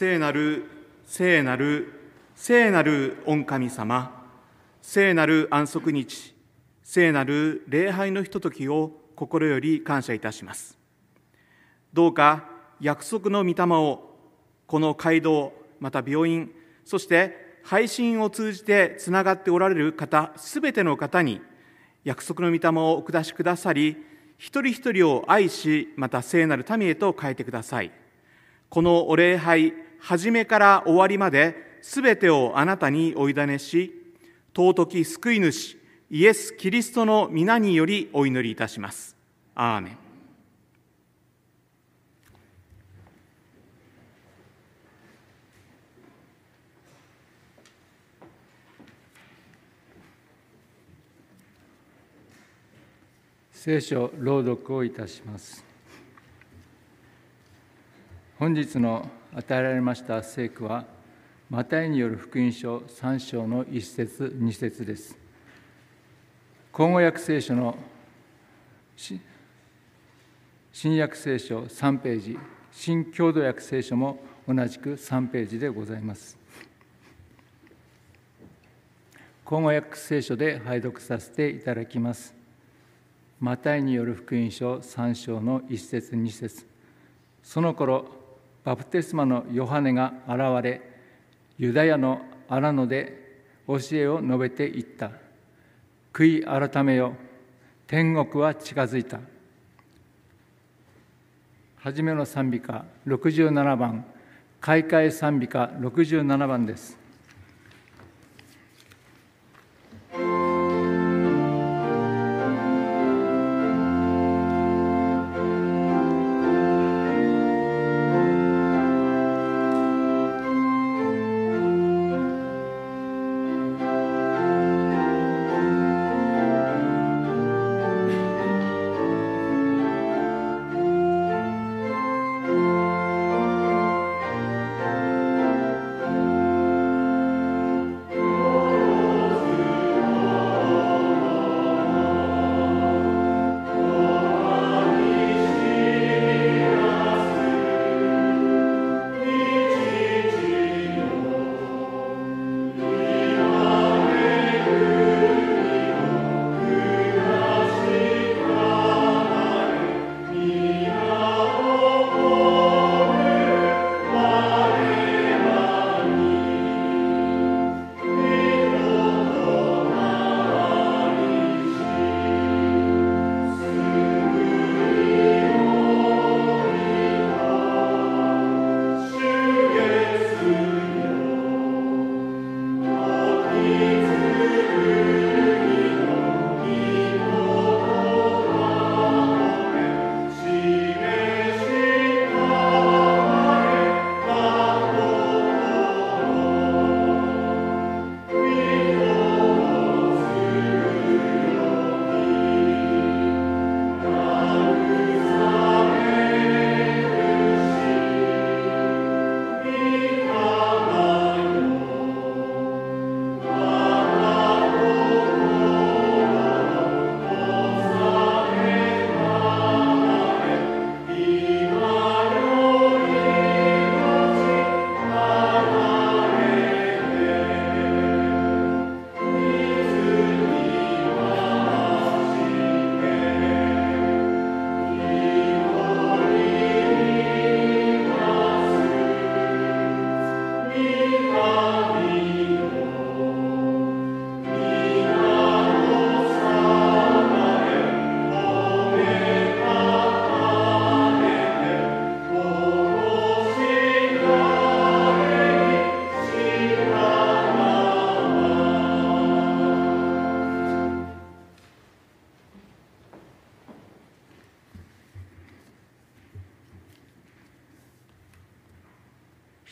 聖なる聖なる聖なる御神様聖なる安息日聖なる礼拝のひとときを心より感謝いたします。どうか約束の御霊をこの街道また病院そして配信を通じてつながっておられる方すべての方に約束の御霊をお下しくださり一人一人を愛しまた聖なる民へと変えてください。このお礼拝初めから終わりまですべてをあなたにお委ねし尊き救い主イエス・キリストの皆によりお祈りいたします。アーメン。聖書朗読をいたします。本日の与えられました聖句はマタイによる福音書3章の1節2節です。口語訳聖書の新約聖書3ページ新郷土訳聖書も同じく3ページでございます。口語訳聖書で拝読させていただきます。マタイによる福音書3章の1節2節。その頃バプテスマのヨハネが現れユダヤの荒野で教えを述べていった。悔い改めよ天国は近づいた。初めの賛美歌67番。開会賛美歌67番です。ひ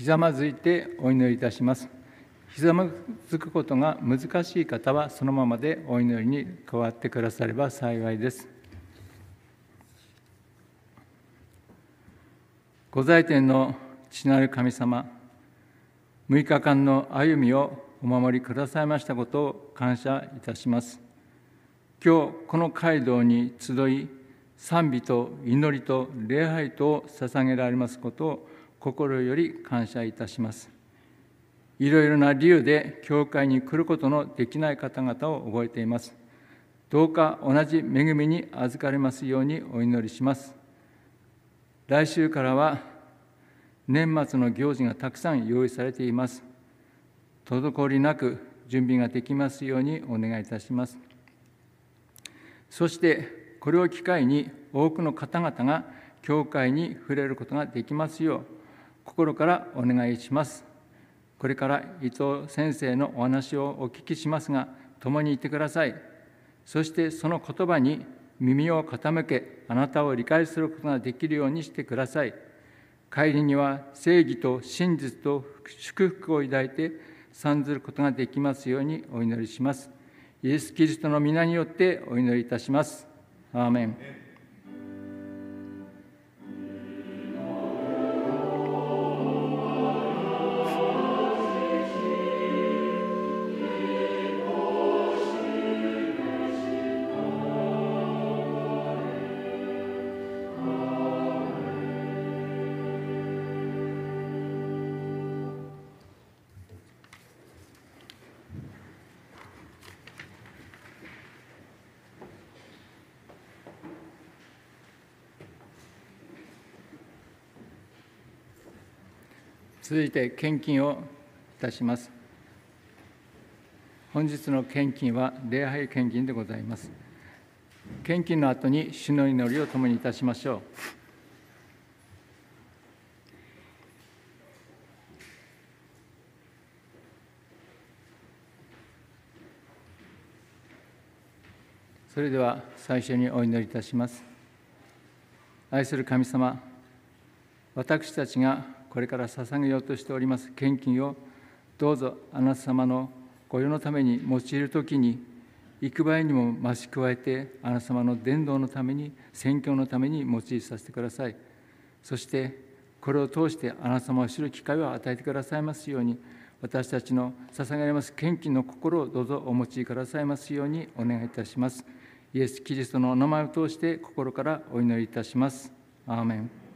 ざまずいてお祈りいたします。ひざまずくことが難しい方はそのままでお祈りに加わってくだされば幸いです。ご在天の父なる神様、6日間の歩みをお守りくださいましたことを感謝いたします。今日この街道に集い、賛美と祈りと礼拝と捧げられますことを心より感謝いたします。いろいろな理由で教会に来ることのできない方々を覚えています。どうか同じ恵みに預かれますようにお祈りします。来週からは年末の行事がたくさん用意されています。滞りなく準備ができますようにお願いいたします。そしてこれを機会に多くの方々が教会に触れることができますよう心からお願いします。これから伊藤先生のお話をお聞きしますが、共にいてください。そしてその言葉に耳を傾け、あなたを理解することができるようにしてください。帰りには正義と真実と祝福を抱いて賛ずることができますようにお祈りします。イエス・キリストの皆によってお祈りいたします。アーメン続いて献金をいたします。本日の献金は礼拝献金でございます。献金の後に主の祈りを共にいたしましょう。それでは最初にお祈りいたします。愛する神様、私たちがこれから捧げようとしております献金をどうぞあなた様の御用のために用いるときに幾倍にも増し加えてあなた様の伝道のために宣教のために用いさせてください。そしてこれを通してあなた様を知る機会を与えてくださいますように私たちの捧げられます献金の心をどうぞお持ちくださいますようにお願いいたします。イエス・キリストのお名前を通して心からお祈りいたします。アーメン。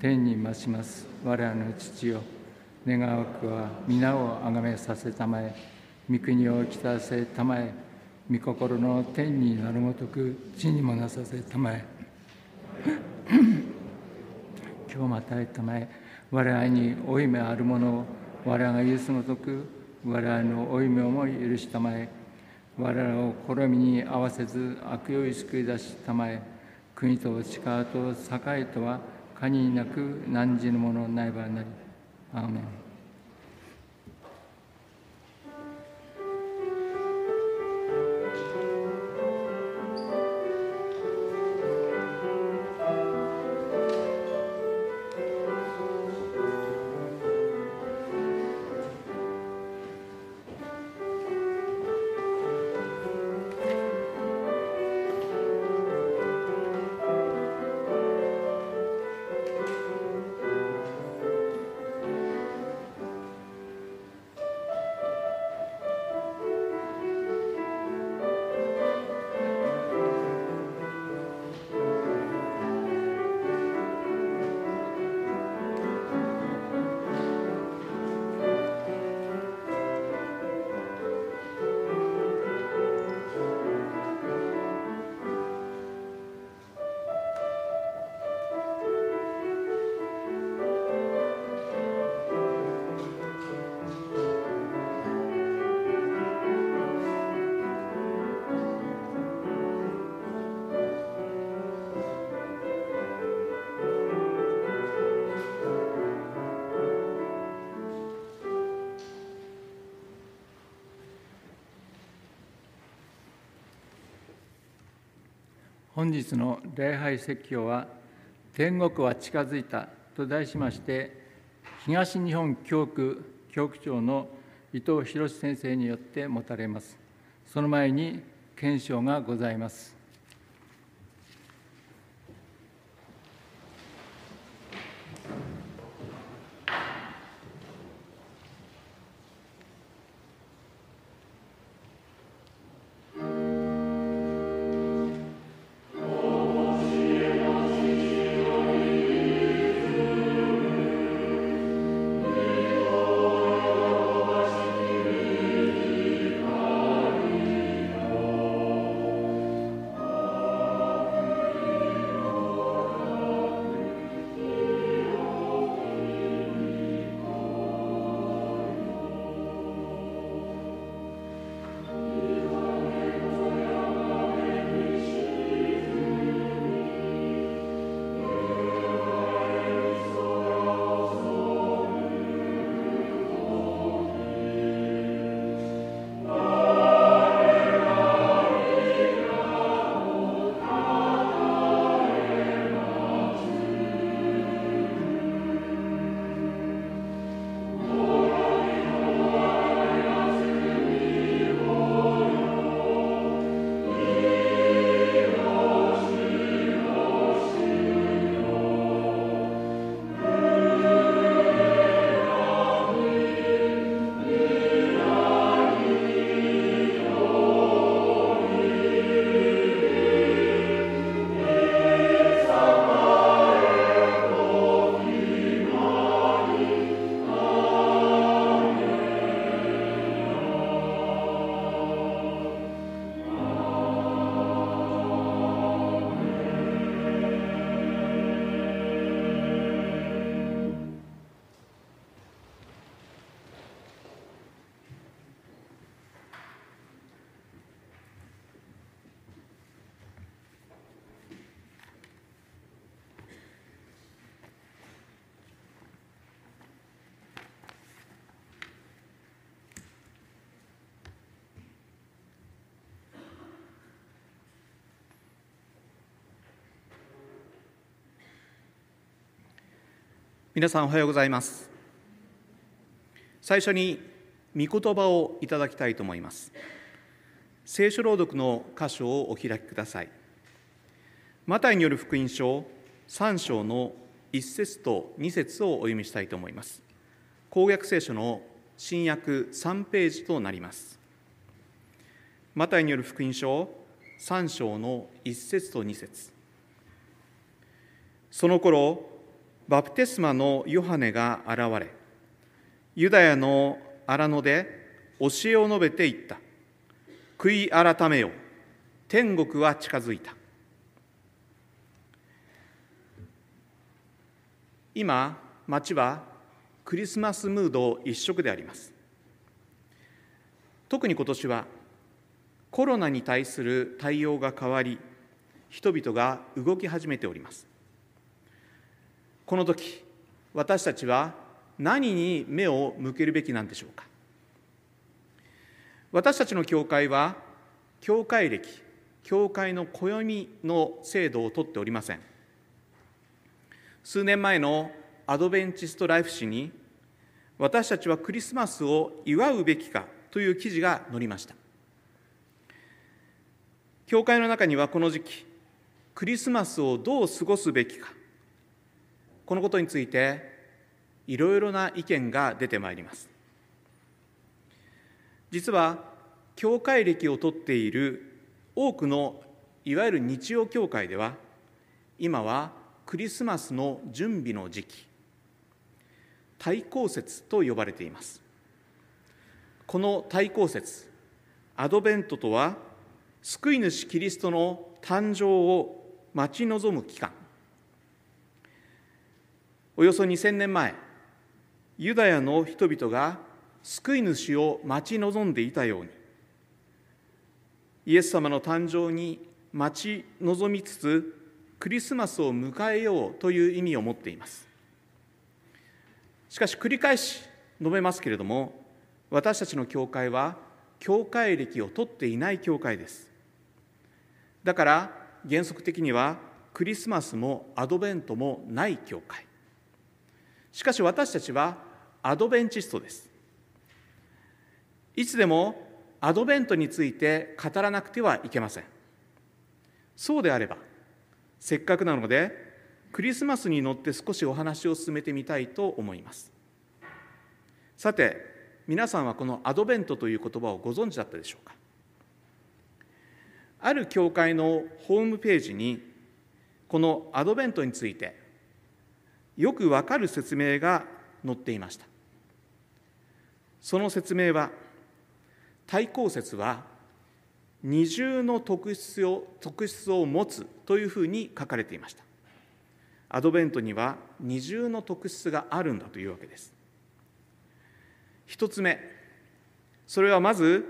天に増します。我らの父よ。願わくは皆をあがめさせたまえ。御国を来たせたまえ。御心の天になるごとく地にもなさせたまえ。今日も与えたまえ。我らに負い目あるものを我らが許すごとく我らの負い目をも許したまえ。我らを試みに合わせず悪用救い出したまえ。国と力と栄とは限りなく何時のものないばなり。アーメン本日の礼拝説教は「天国は近づいた」と題しまして東日本教区教区長の伊藤博先生によって持たれます。その前に検証がございます。皆さんおはようございます。最初に御言葉をいただきたいと思います。聖書朗読の箇所をお開きください。マタイによる福音書3章の1節と2節をお読みしたいと思います。公約聖書の新約3ページとなります。マタイによる福音書3章の1節と2節。その頃バプテスマのヨハネが現れ、ユダヤの荒野で教えを述べていった。悔い改めよ、天国は近づいた。今、町はクリスマスムード一色であります。特に今年はコロナに対する対応が変わり、人々が動き始めております。この時私たちは何に目を向けるべきなんでしょうか？私たちの教会は教会歴教会の暦の制度をとっておりません。数年前のアドベンチスト・ライフ誌に私たちはクリスマスを祝うべきかという記事が載りました。教会の中にはこの時期クリスマスをどう過ごすべきかこのことについていろいろな意見が出てまいります。実は教会歴をとっている多くのいわゆる日曜教会では今はクリスマスの準備の時期対抗節と呼ばれています。この対抗節アドベントとは救い主キリストの誕生を待ち望む期間。およそ2000年前ユダヤの人々が救い主を待ち望んでいたようにイエス様の誕生に待ち望みつつクリスマスを迎えようという意味を持っています。しかし繰り返し述べますけれども私たちの教会は教会歴を取っていない教会です。だから原則的にはクリスマスもアドベントもない教会。しかし私たちはアドベンチストです。いつでもアドベントについて語らなくてはいけません。そうであれば、せっかくなので、クリスマスに乗って少しお話を進めてみたいと思います。さて、皆さんはこのアドベントという言葉をご存知だったでしょうか？ある教会のホームページに、このアドベントについてよくわかる説明が載っていました。その説明は対抗説は二重の特質を特質を持つというふうに書かれていました。アドベントには二重の特質があるんだというわけです。一つ目それはまず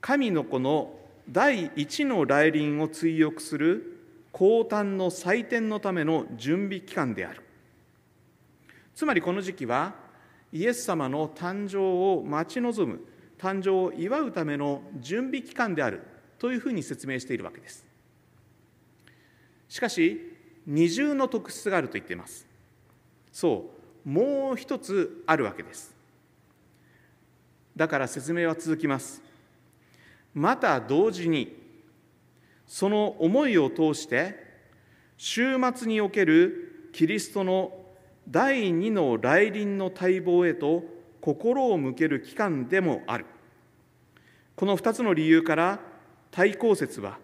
神の子の第一の来臨を追憶する降誕の祭典のための準備期間である。つまりこの時期はイエス様の誕生を待ち望む誕生を祝うための準備期間であるというふうに説明しているわけです。しかし二重の特質があると言っています。そうもう一つあるわけです。だから説明は続きます。また同時にその思いを通して週末におけるキリストの第二の来臨の待望へと心を向ける期間でもある。この2つの理由から対抗説は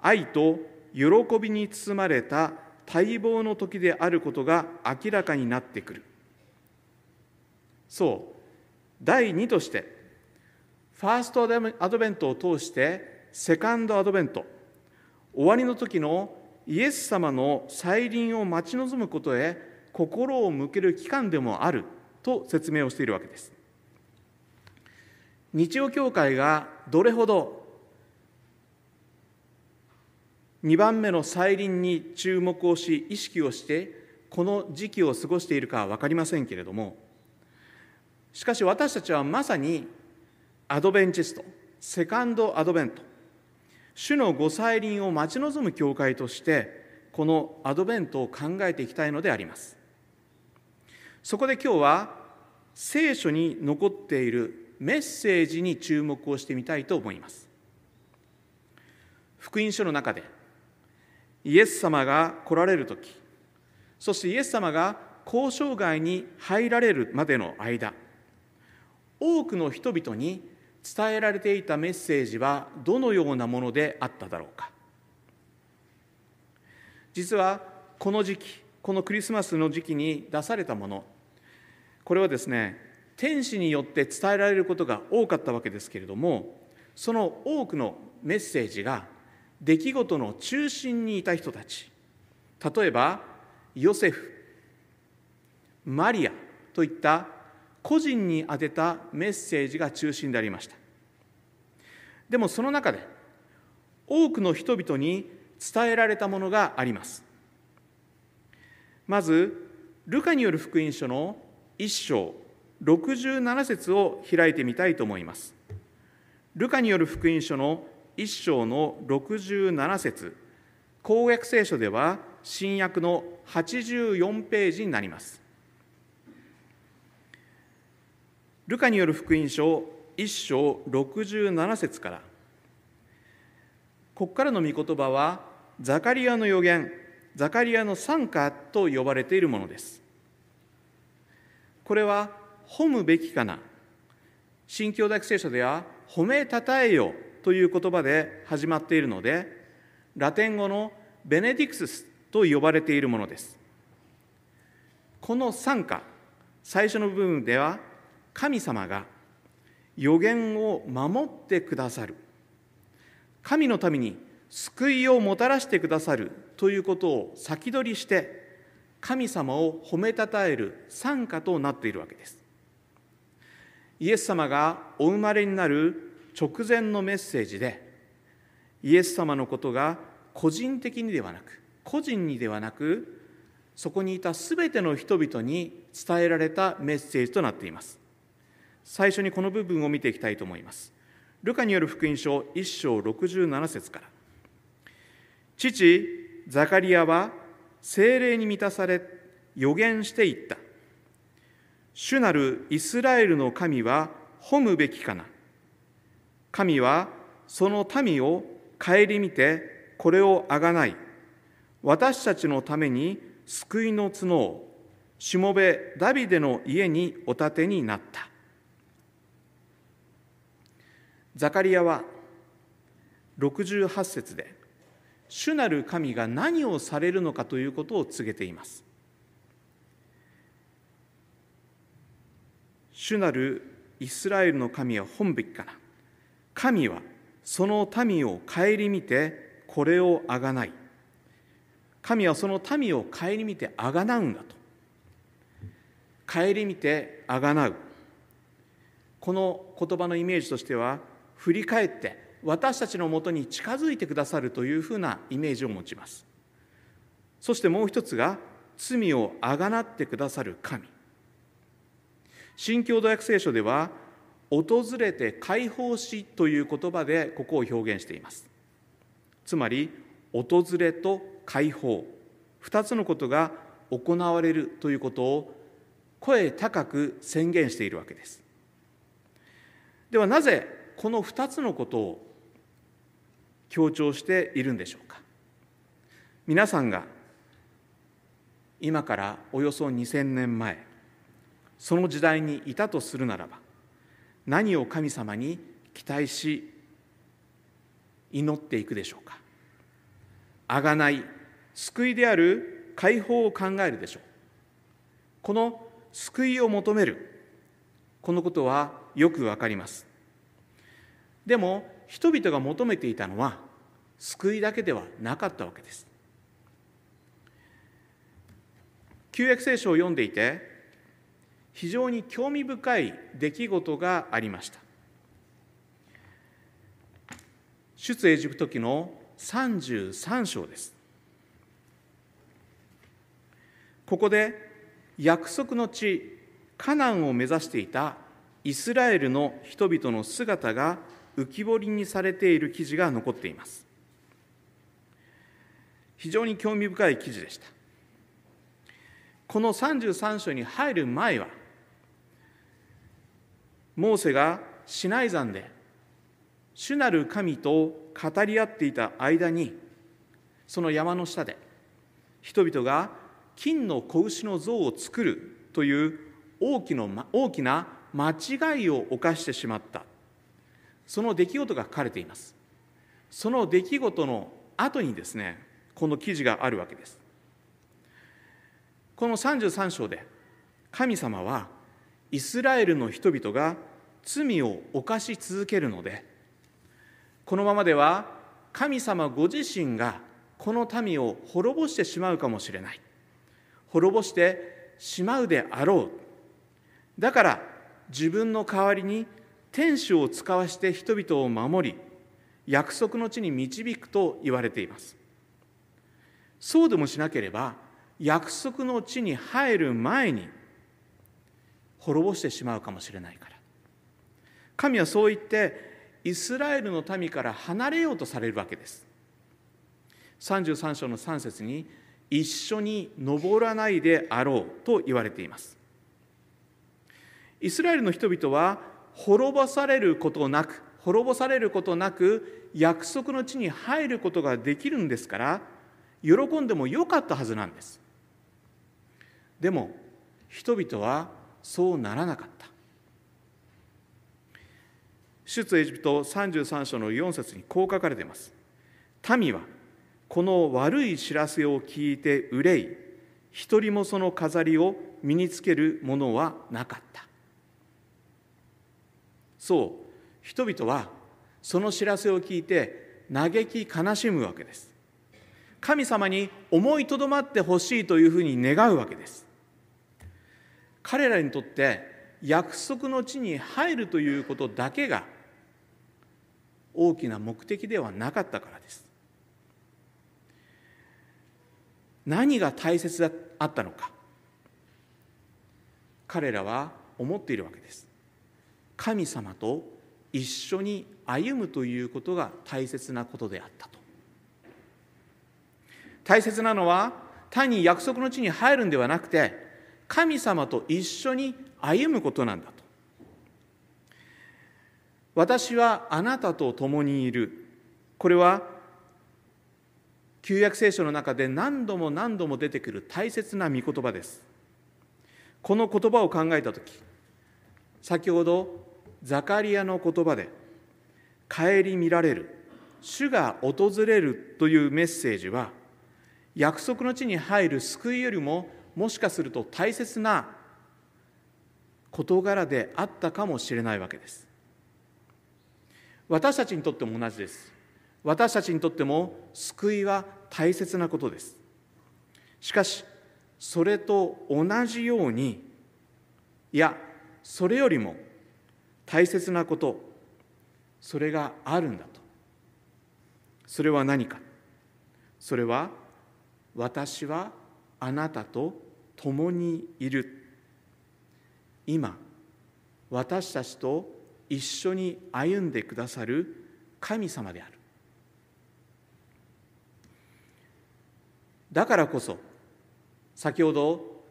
愛と喜びに包まれた待望の時であることが明らかになってくる。そう。第2としてファーストアドベントを通してセカンドアドベント。終わりの時のイエス様の再臨を待ち望むことへ心を向ける期間でもあると説明をしているわけです。日曜教会がどれほど2番目の再臨に注目をし意識をしてこの時期を過ごしているかは分かりませんけれどもしかし私たちはまさにアドベンチストセカンドアドベント主のご再臨を待ち望む教会としてこのアドベントを考えていきたいのでありますそこで今日は聖書に残っているメッセージに注目をしてみたいと思います。福音書の中でイエス様が来られる時そしてイエス様が交渉外に入られるまでの間多くの人々に伝えられていたメッセージはどのようなものであっただろうか。実はこの時期このクリスマスの時期に出されたものこれはですね天使によって伝えられることが多かったわけですけれどもその多くのメッセージが出来事の中心にいた人たち。例えばヨセフマリアといった個人に宛てたメッセージが中心でありました。でもその中で多くの人々に伝えられたものがあります。まずルカによる福音書の1章67節を開いてみたいと思います。ルカによる福音書の1章の67節。公約聖書では新約の84ページになります。ルカによる福音書1章67節から。ここからの御言葉はザカリアの予言ザカリアの賛歌と呼ばれているものです。これは褒むべきかな。新教大聖書では褒めたたえよという言葉で始まっているのでラテン語のベネディクスと呼ばれているものです。この賛歌最初の部分では神様が予言を守ってくださる。神のために救いをもたらしてくださるということを先取りして神様を褒めたたえる賛歌となっているわけですイエス様がお生まれになる直前のメッセージでイエス様のことが個人的にではなく個人にではなくそこにいた全ての人々に伝えられたメッセージとなっています最初にこの部分を見ていきたいと思います。ルカによる福音書1章67節から。父、ザカリアは精霊に満たされ予言していった。主なるイスラエルの神は褒むべきかな。神はその民を顧みてこれをあがない。私たちのために救いの角をしもべダビデの家にお立てになった。ザカリアは68節で主なる神が何をされるのかということを告げています。主なるイスラエルの神は本べきかな。神はその民を顧みてこれをあがない。神はその民を顧みてあがなうんだと。顧みてあがなう。この言葉のイメージとしては振り返って私たちのもとに近づいてくださるというふうなイメージを持ちます。そしてもう一つが罪をあがなってくださる神。新共同訳聖書では訪れて解放しという言葉でここを表現しています。つまり訪れと解放。2つのことが行われるということを声高く宣言しているわけです。ではなぜこの2つのことを強調しているんでしょうか？皆さんが今からおよそ2000年前その時代にいたとするならば何を神様に期待し祈っていくでしょうか？あがない救いである解放を考えるでしょう。この救いを求めるこのことはよくわかります。でも人々が求めていたのは救いだけではなかったわけです。旧約聖書を読んでいて非常に興味深い出来事がありました。出エジプト記の33章です。ここで約束の地カナンを目指していたイスラエルの人々の姿が浮き彫りにされている記事が残っています。非常に興味深い記事でした。この33章に入る前はモーセがシナイ山で主なる神と語り合っていた間にその山の下で人々が金の子牛の像を作るという大きな大きな間違いを犯してしまった。その出来事が書かれています。その出来事の後にですねこの記事があるわけです。この33章で神様はイスラエルの人々が罪を犯し続けるのでこのままでは神様ご自身がこの民を滅ぼしてしまうかもしれない。滅ぼしてしまうであろう。だから自分の代わりに天使を使わして人々を守り約束の地に導くと言われています。そうでもしなければ約束の地に入る前に滅ぼしてしまうかもしれないから。神はそう言ってイスラエルの民から離れようとされるわけです。33章の3節に一緒に登らないであろうと言われています。イスラエルの人々は滅ぼされることなく滅ぼされることなく約束の地に入ることができるんですから喜んでもよかったはずなんです。でも人々はそうならなかった。出エジプト33章の4節にこう書かれています。民はこの悪い知らせを聞いて憂い一人もその飾りを身につけるものはなかった。そう人々はその知らせを聞いて嘆き悲しむわけです。神様に思いとどまってほしいというふうに願うわけです。彼らにとって約束の地に入るということだけが大きな目的ではなかったからです。何が大切であったのか。彼らは思っているわけです。神様と一緒に歩むということが大切なことであったと。大切なのは単に約束の地に入るんではなくて神様と一緒に歩むことなんだと。私はあなたと共にいる。これは旧約聖書の中で何度も何度も出てくる大切な御言葉です。この言葉を考えた時先ほどザカリアの言葉で「顧みられる」「主が訪れる」というメッセージは約束の地に入る救いよりももしかすると大切な事柄であったかもしれないわけです。私たちにとっても同じです。私たちにとっても救いは大切なことです。しかしそれと同じようにいやそれよりも大切なことそれがあるんだと。それは何か。それは私はあなたと共にいる。今私たちと一緒に歩んでくださる神様である。だからこそ先ほど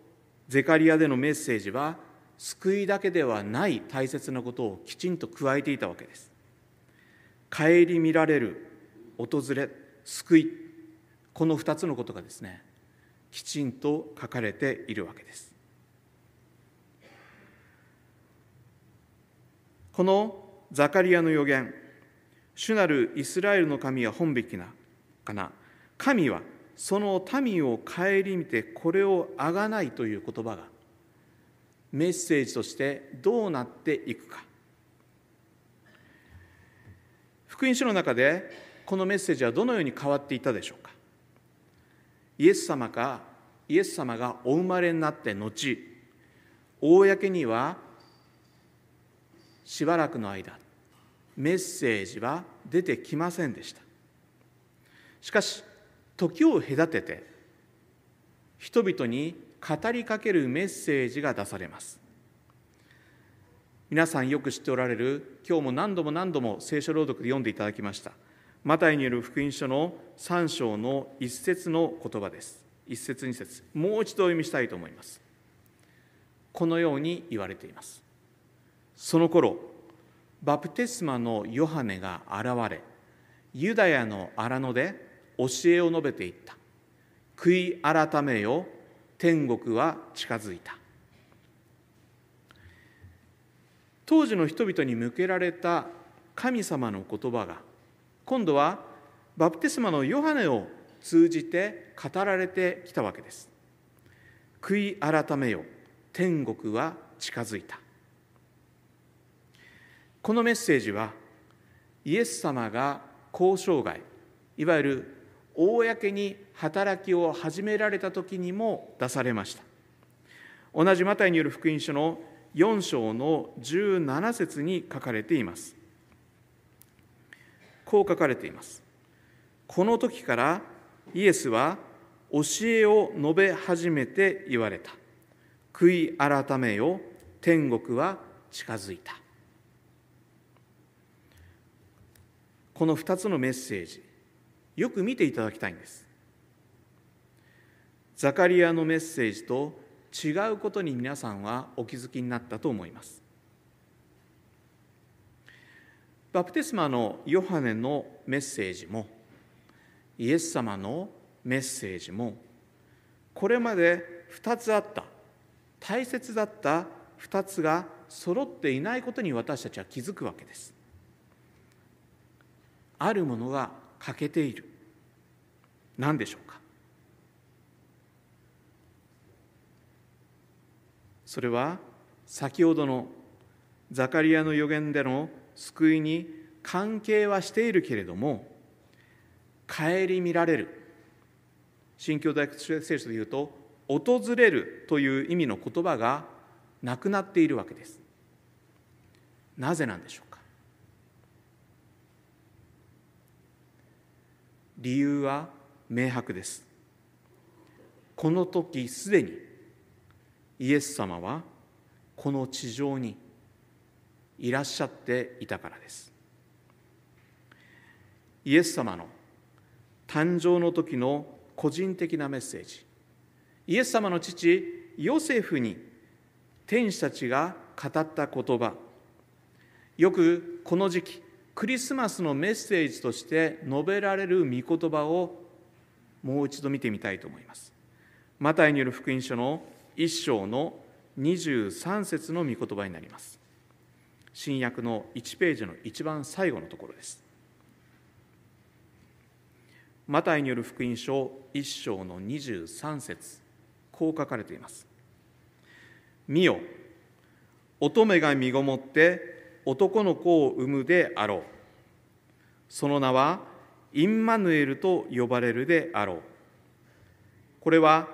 ゼカリアでのメッセージは救いだけではない大切なことをきちんと加えていたわけです。顧みられる訪れ救い。この2つのことがですねきちんと書かれているわけです。このザカリアの予言主なるイスラエルの神は本べきなかな。神はその民を顧みてこれをあがないという言葉がメッセージとしてどうなっていくか。福音書の中でこのメッセージはどのように変わっていたでしょうか。イエス様がイエス様がお生まれになって後公にはしばらくの間メッセージは出てきませんでした。しかし時を隔てて人々に語りかけるメッセージが出されます。皆さんよく知っておられる今日も何度も何度も聖書朗読で読んでいただきました。マタイによる福音書の3章の一節の言葉です。一節二節。もう一度お読みしたいと思います。このように言われています。その頃バプテスマのヨハネが現れユダヤの荒野で教えを述べていった。悔い改めよ天国は近づいた。当時の人々に向けられた神様の言葉が今度はバプテスマのヨハネを通じて語られてきたわけです。悔い改めよ天国は近づいた。このメッセージはイエス様が交渉外いわゆる公に働きを始められた時にも出されました。同じマタイによる福音書の4章の17節に書かれています。こう書かれています。この時からイエスは教えを述べ始めて言われた。悔い改めよ天国は近づいた。この2つのメッセージよく見ていただきたいんです。ザカリアのメッセージと違うことに皆さんはお気づきになったと思います。バプテスマのヨハネのメッセージもイエス様のメッセージもこれまで2つあった大切だった2つが揃っていないことに私たちは気づくわけです。あるものが欠けている。何でしょうか？それは先ほどのザカリアの予言での救いに関係はしているけれども顧みられる。新教大学聖書でいうと訪れるという意味の言葉がなくなっているわけです。なぜなんでしょうか？理由は明白です。この時すでにイエス様はこの地上にいらっしゃっていたからです。イエス様の誕生の時の個人的なメッセージ。イエス様の父ヨセフに天使たちが語った言葉。よくこの時期クリスマスのメッセージとして述べられる御言葉をもう一度見てみたいと思います。マタイによる福音書の一章の23節の御言葉になります。新約の1ページの一番最後のところです。マタイによる福音書一章の23節こう書かれています。見よ、乙女が身ごもって男の子を産むであろう。その名はインマヌエルと呼ばれるであろう。これは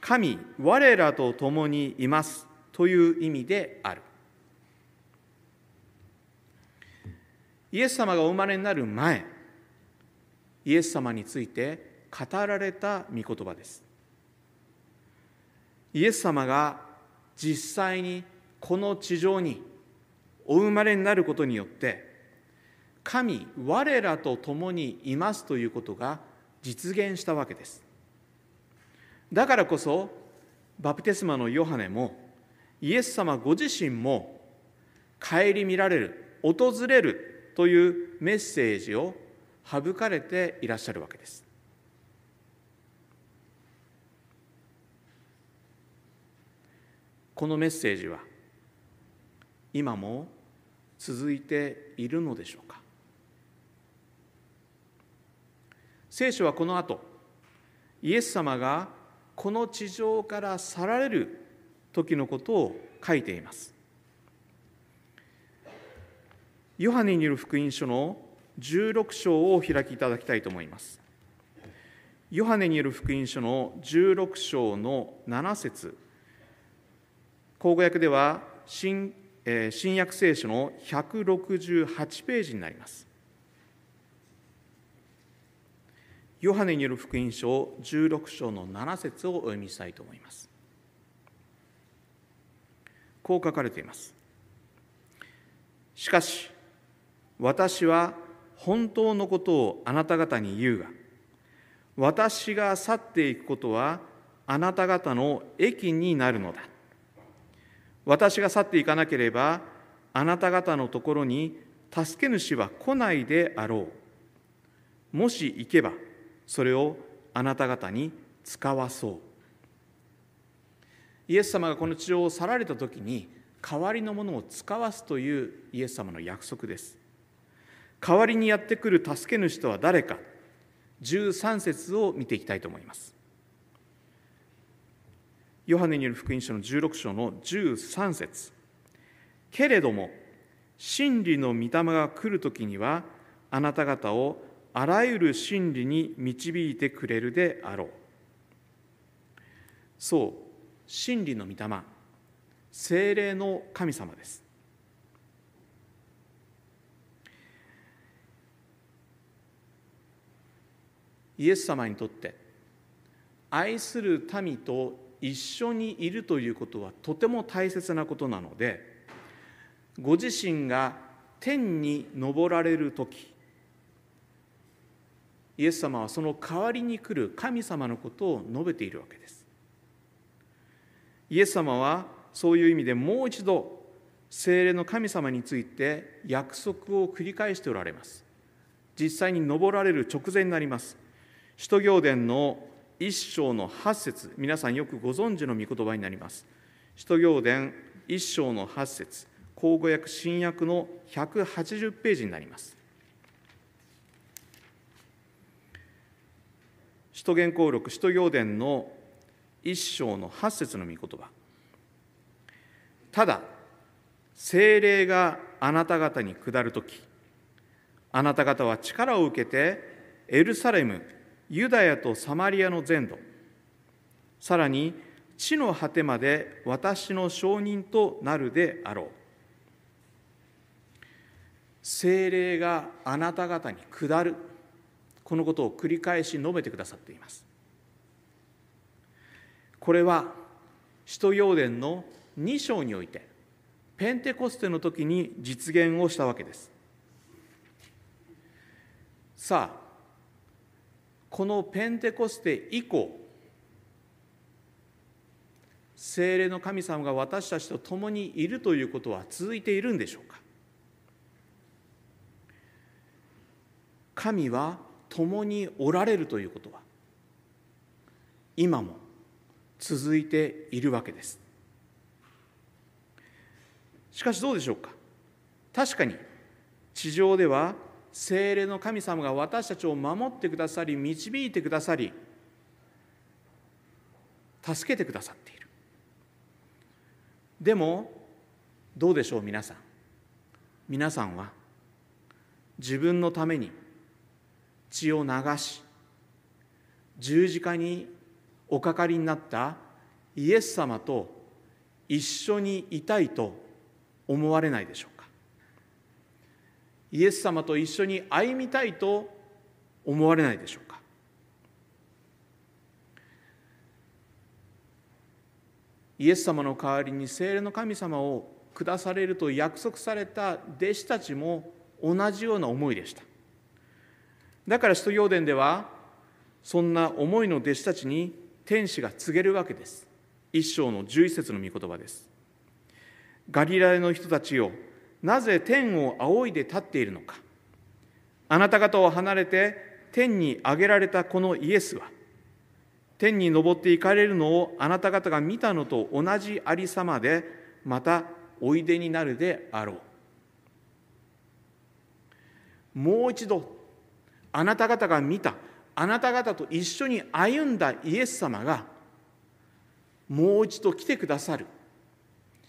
神、我らと共にいますという意味である。イエス様がお生まれになる前、イエス様について語られた御言葉です。イエス様が実際にこの地上にお生まれになることによって神我らと共にいますということが実現したわけですだからこそバプテスマのヨハネもイエス様ご自身も顧みられる訪れるというメッセージを省かれていらっしゃるわけです。このメッセージは今も続いているのでしょうか？聖書はこの後イエス様がこの地上から去られる時のことを書いています。ヨハネによる福音書の16章をお開きいただきたいと思います。ヨハネによる福音書の16章の7節。口語訳では新え新約聖書の168ページになります。ヨハネによる福音書16章の7節をお読みしたいと思います。こう書かれています。しかし、私は本当のことをあなた方に言うが、私が去っていくことはあなた方の益になるのだ私が去っていかなければあなた方のところに助け主は来ないであろうもし行けばそれをあなた方に使わそう。イエス様がこの地上を去られた時に代わりのものを使わすというイエス様の約束です。代わりにやってくる助け主とは誰か。13節を見ていきたいと思います。ヨハネによる福音書の16章の13節。けれども真理の御霊が来る時にはあなた方をあらゆる真理に導いてくれるであろう。そう真理の御霊精霊の神様です。イエス様にとって愛する民と一緒にいるということはとても大切なことなのでご自身が天に昇られる時イエス様はその代わりに来る神様のことを述べているわけです。イエス様はそういう意味でもう一度精霊の神様について約束を繰り返しておられます。実際に登られる直前になります。使徒行伝の一章の八節。皆さんよくご存知の御言葉になります。使徒行伝一章の八節。口語訳新訳の180ページになります。使徒言行録使徒行伝の一章の八節の御言葉。ただ精霊があなた方に下るときあなた方は力を受けてエルサレムユダヤとサマリアの全土さらに地の果てまで私の証人となるであろう。精霊があなた方に下る。このことを繰り返し述べてくださっています。これは使徒要伝の2章においてペンテコステの時に実現をしたわけです。さあこのペンテコステ以降精霊の神様が私たちと共にいるということは続いているんでしょうか。神は共におられるということは今も続いているわけです。しかしどうでしょうか？確かに地上では精霊の神様が私たちを守ってくださり導いてくださり助けてくださっている。でもどうでしょう皆さん？皆さんは自分のために血を流し十字架におかかりになったイエス様と一緒にいたいと思われないでしょうか？イエス様と一緒に歩みたいと思われないでしょうか？イエス様の代わりに聖霊の神様を下されると約束された弟子たちも同じような思いでした。だから使徒行伝ではそんな思いの弟子たちに天使が告げるわけです。一章の11節の御言葉です。ガリラヤの人たちよなぜ天を仰いで立っているのか。あなた方を離れて天に上げられたこのイエスは天に昇って行かれるのをあなた方が見たのと同じありさまでまたおいでになるであろう。もう一度あなた方が見たあなた方と一緒に歩んだイエス様がもう一度来てくださる。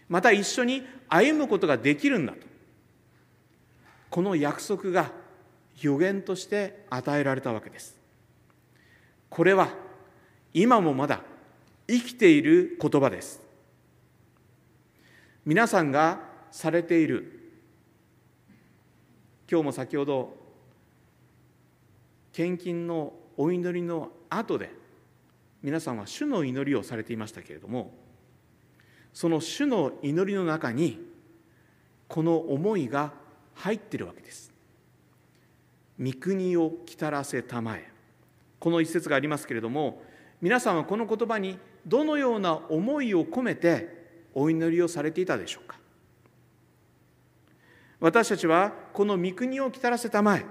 また一緒に歩むことができるんだと。この約束が予言として与えられたわけです。これは今もまだ生きている言葉です。皆さんがされている今日も先ほど献金のお祈りの後で皆さんは主の祈りをされていましたけれどもその主の祈りの中にこの思いが入っているわけです。御国を来たらせたまえ。この一節がありますけれども皆さんはこの言葉にどのような思いを込めてお祈りをされていたでしょうか。私たちはこの御国を来たらせたまえ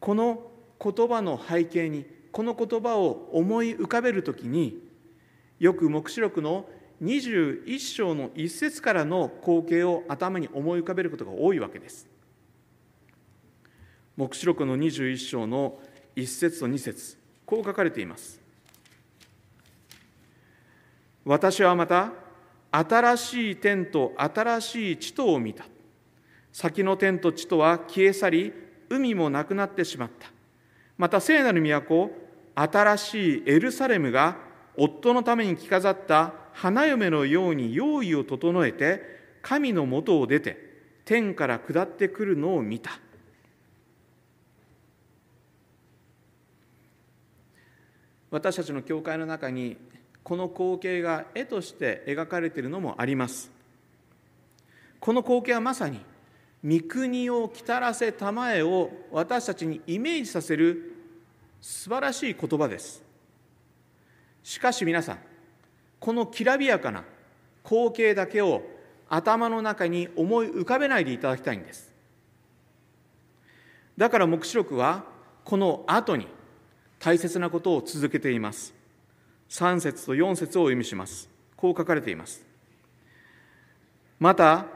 この言葉の背景にこの言葉を思い浮かべるときによく黙示録の21章の一節からの光景を頭に思い浮かべることが多いわけです。黙示録の21章の一節と二節こう書かれています。私はまた新しい天と新しい地とを見た。先の天と地とは消え去り、海もなくなってしまった。また聖なる都、新しいエルサレムが夫のために着飾った花嫁のように用意を整えて、神のもとを出て、天から下ってくるのを見た。私たちの教会の中にこの光景が絵として描かれているのもありますこの光景はまさに御国を来たらせたまえを私たちにイメージさせる素晴らしい言葉です。しかし皆さんこのきらびやかな光景だけを頭の中に思い浮かべないでいただきたいんです。だから黙示録はこの後に大切なことを続けています。3節と4節をお読みします。こう書かれています。また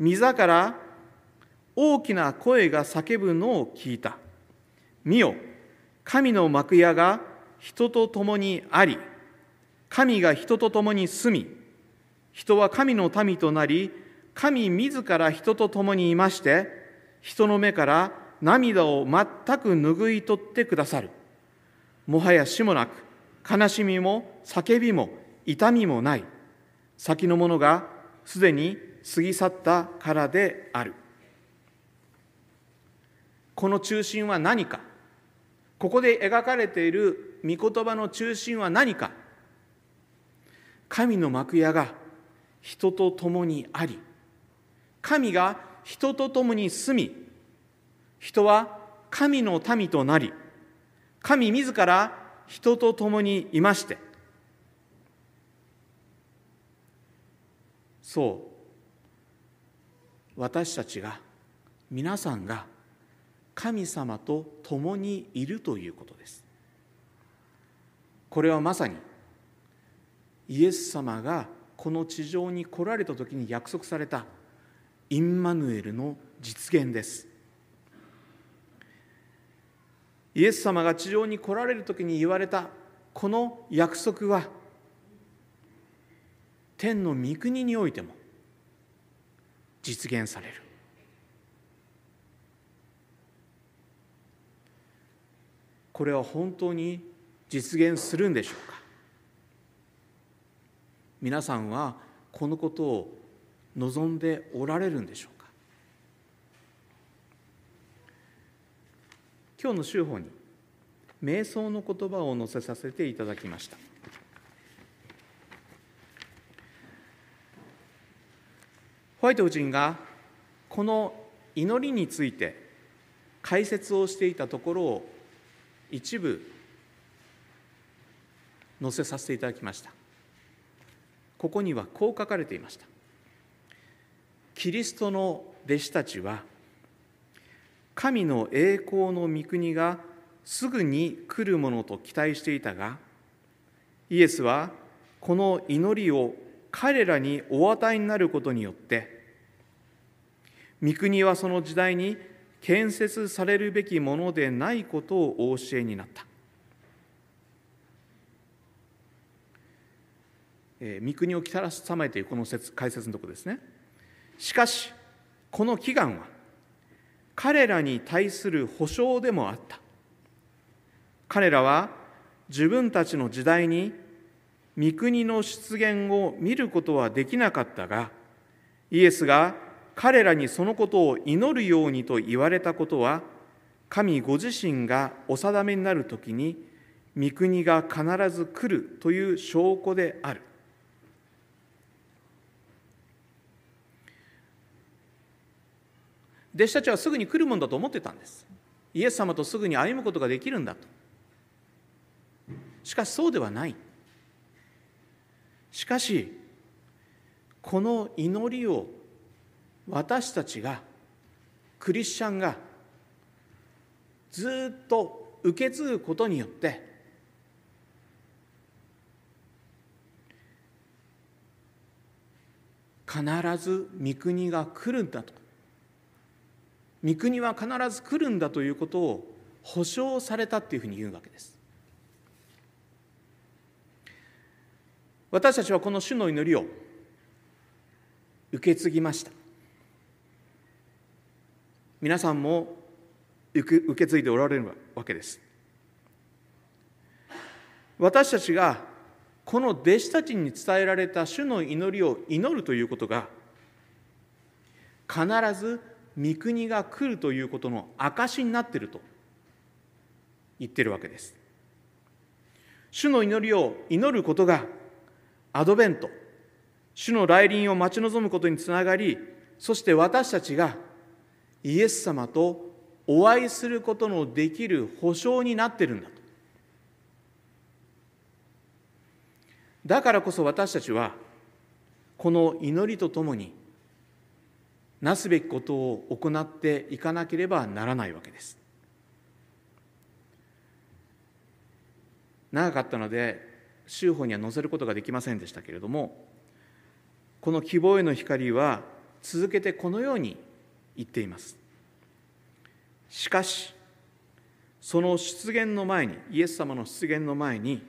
御座から大きな声が叫ぶのを聞いた。見よ、神の幕屋が人と共にあり、神が人と共に住み、人は神の民となり、神自ら人と共にいまして、人の目から涙を全く拭い取ってくださる。もはや死もなく、悲しみも叫びも痛みもない。先のものがすでに過ぎ去ったからである。この中心は何か。ここで描かれている御言葉の中心は何か。神の幕屋が人と共にあり神が人と共に住み人は神の民となり神自ら人と共にいまして。そう。私たちが皆さんが神様と共にいるということです。これはまさにイエス様がこの地上に来られた時に約束されたインマヌエルの実現です。イエス様が地上に来られる時に言われたこの約束は天の御国においても実現される。これは本当に実現するんでしょうか？皆さんはこのことを望んでおられるんでしょうか？今日の週報に瞑想の言葉を載せさせていただきました。ホワイト夫人がこの祈りについて解説をしていたところを一部載せさせていただきました。ここにはこう書かれていました。キリストの弟子たちは神の栄光の御国がすぐに来るものと期待していたがイエスはこの祈りを彼らにお与えになることによって御国はその時代に建設されるべきものでないことをお教えになった。えー、御国を来たらさまえというこの説解説のところですね。しかし、この祈願は彼らに対する保証でもあった。彼らは自分たちの時代に御国の出現を見ることはできなかったが、イエスが彼らにそのことを祈るようにと言われたことは神ご自身がお定めになるときに御国が必ず来るという証拠である。弟子たちはすぐに来るもんだと思ってたんです。イエス様とすぐに歩むことができるんだと。しかしそうではない。しかしこの祈りを私たちがクリスチャンがずっと受け継ぐことによって必ず御国が来るんだと。御国は必ず来るんだということを保証されたっていうふうに言うわけです。私たちはこの主の祈りを受け継ぎました。皆さんも受け継いでおられるわけです。私たちがこの弟子たちに伝えられた主の祈りを祈るということが必ず御国が来るということの証になっていると言ってるわけです。主の祈りを祈ることがアドベント主の来臨を待ち望むことにつながりそして私たちがイエス様とお会いすることのできる保証になってるんだと。だからこそ私たちはこの祈りとともになすべきことを行っていかなければならないわけです。長かったので州法には載せることができませんでしたけれどもこの希望への光は続けてこのように言っていますしかしその出現の前にイエス様の出現の前に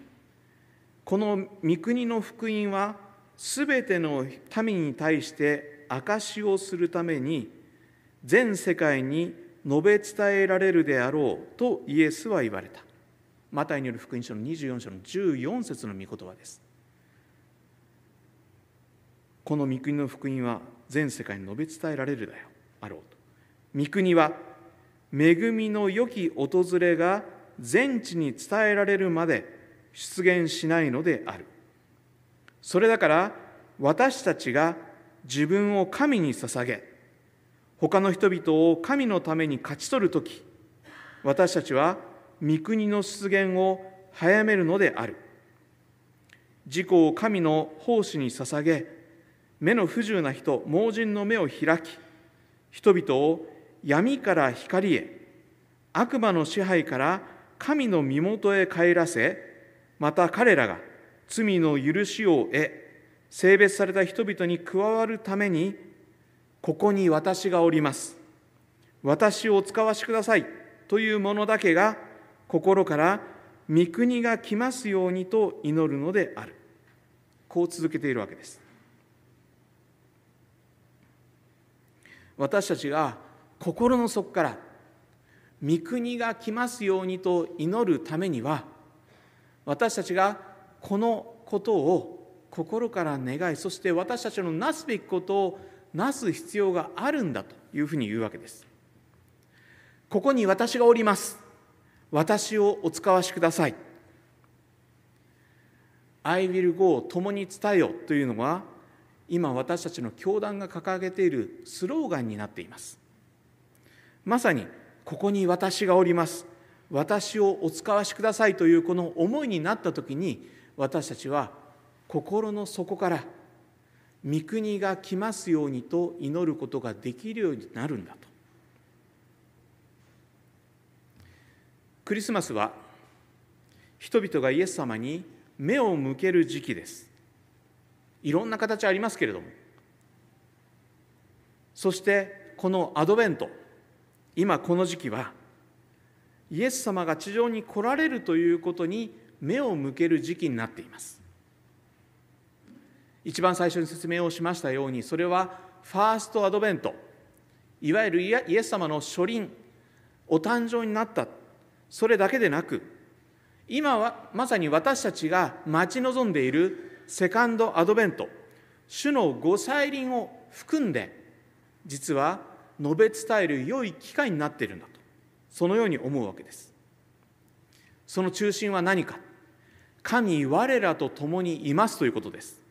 この御国の福音はすべての民に対して証しをするために全世界に述べ伝えられるであろうとイエスは言われた。マタイによる福音書の24章の14節の御言葉です。この御国の福音は全世界に述べ伝えられるだよあろうと。御国は恵みの良き訪れが全地に伝えられるまで出現しないのである。それだから私たちが自分を神に捧げ、他の人々を神のために勝ち取るとき、私たちは御国の出現を早めるのである。自己を神の奉仕に捧げ、目の不自由な人、盲人の目を開き、人々を闇から光へ、悪魔の支配から神の身元へ帰らせ、また彼らが罪の許しを得、性別された人々に加わるために、ここに私がおります。私をお使わしくださいというものだけが心から御国が来ますようにと祈るのである。こう続けているわけです。私たちが心の底から御国が来ますようにと祈るためには私たちがこのことを心から願いそして私たちのなすべきことをなす必要があるんだというふうに言うわけです。ここに私がおります。私をお使わしください。I will go 共に伝えよというのは今私たちの教団が掲げているスローガンになっています。まさにここに私がおります。私をお使わしくださいというこの思いになった時に私たちは心の底から御国が来ますようにと祈ることができるようになるんだとクリスマスは人々がイエス様に目を向ける時期ですいろんな形ありますけれども。そしてこのアドベント。今この時期はイエス様が地上に来られるということに目を向ける時期になっています。一番最初に説明をしましたようにそれはファーストアドベント。いわゆるイエス様の初臨お誕生になった。それだけでなく今はまさに私たちが待ち望んでいるセカンドアドベント。主のご再臨を含んで実は述べ伝える良い機会になっているんだと。そのように思うわけです。その中心は何か。神我らと共にいますということです。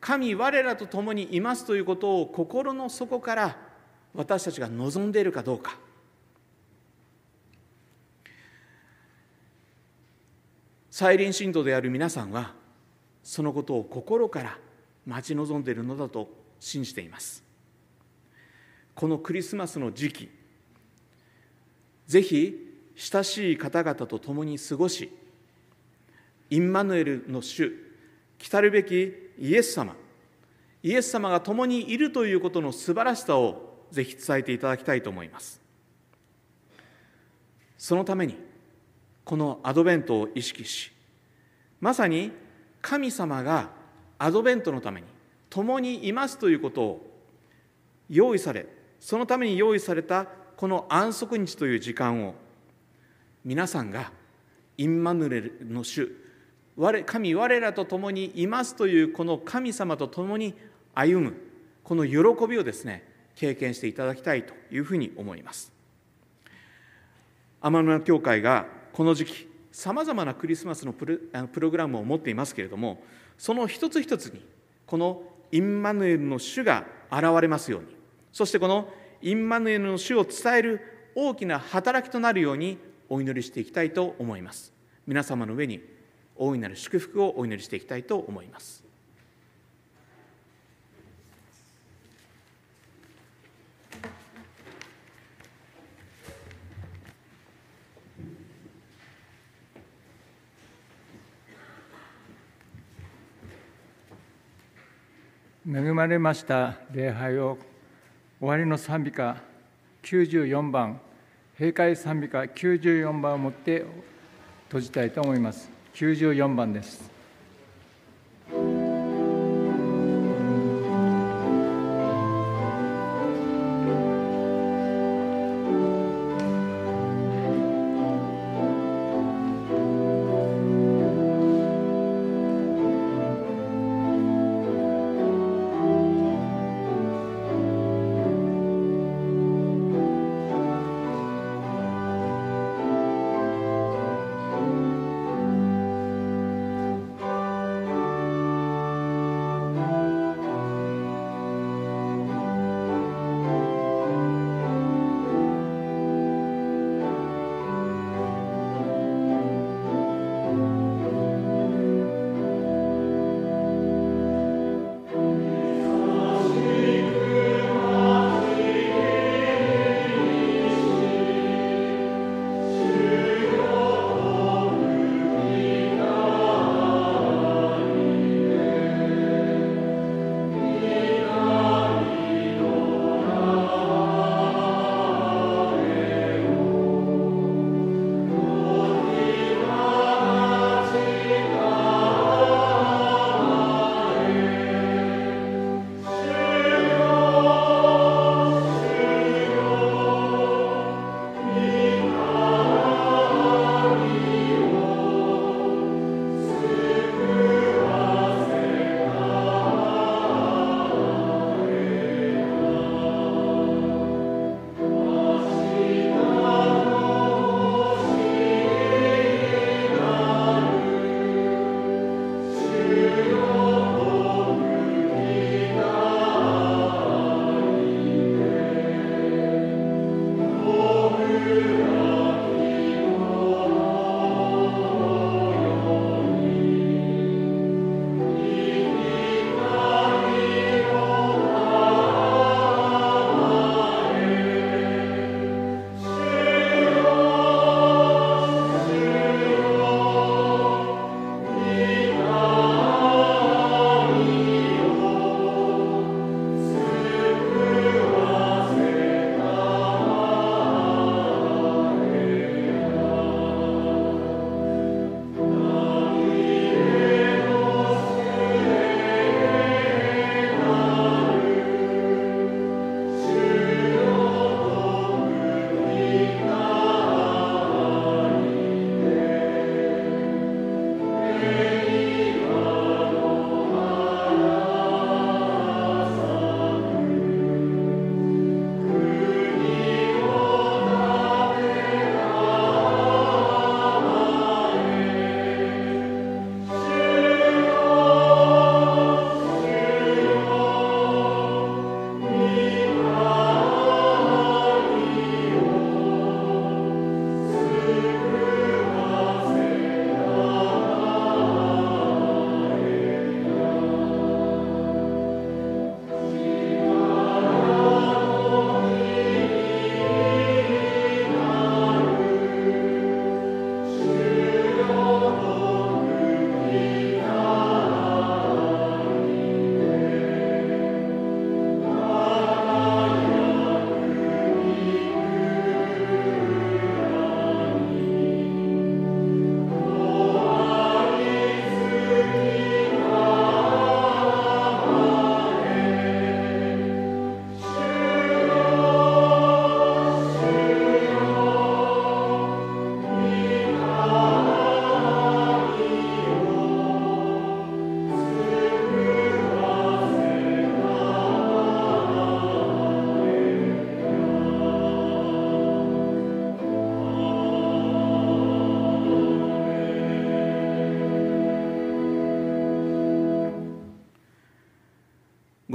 神我らと共にいますということを心の底から私たちが望んでいるかどうか。再臨信徒である皆さんはそのことを心から待ち望んでいるのだと信じています。このクリスマスの時期ぜひ親しい方々と共に過ごしインマヌエルの主来るべきイエス様イエス様が共にいるということの素晴らしさをぜひ伝えていただきたいと思います。そのためにこのアドベントを意識しまさに神様がアドベントのために共にいますということを用意されそのために用意されたこの安息日という時間を皆さんがインマヌレルの主我神我らと共にいますというこの神様と共に歩むこの喜びをですね経験していただきたいというふうに思います。天沼教会がこの時期さまざまなクリスマスのプログラムを持っていますけれどもその一つ一つにこのインマヌエルの主が現れますようにそしてこのインマヌエルの主を伝える大きな働きとなるようにお祈りしていきたいと思います。皆様の上に大いなる祝福をお祈りしていきたいと思います。恵まれました礼拝を終わりの賛美歌94番閉会賛美歌94番をもって閉じたいと思います。94番です。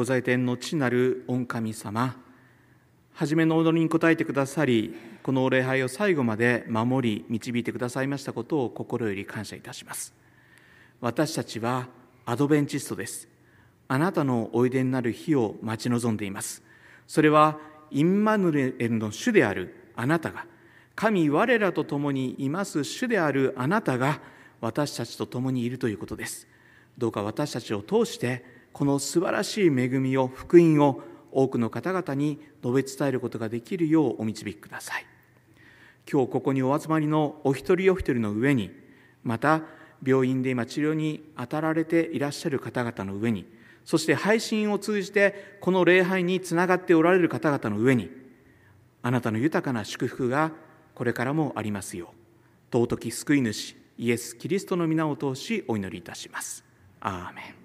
ご在天の地なる御神様。初めの踊りに応えてくださりこの礼拝を最後まで守り導いてくださいましたことを心より感謝いたします。私たちはアドベンチストです。あなたのおいでになる日を待ち望んでいます。それはインマヌエルの主であるあなたが神我らと共にいます主であるあなたが私たちと共にいるということです。どうか私たちを通してこの素晴らしい恵みを福音を多くの方々に述べ伝えることができるようお導きください。今日ここにお集まりのお一人お一人の上にまた病院で今治療に当たられていらっしゃる方々の上にそして配信を通じてこの礼拝につながっておられる方々の上にあなたの豊かな祝福がこれからもありますよう。尊き救い主イエス・キリストの皆を通しお祈りいたします。アーメン。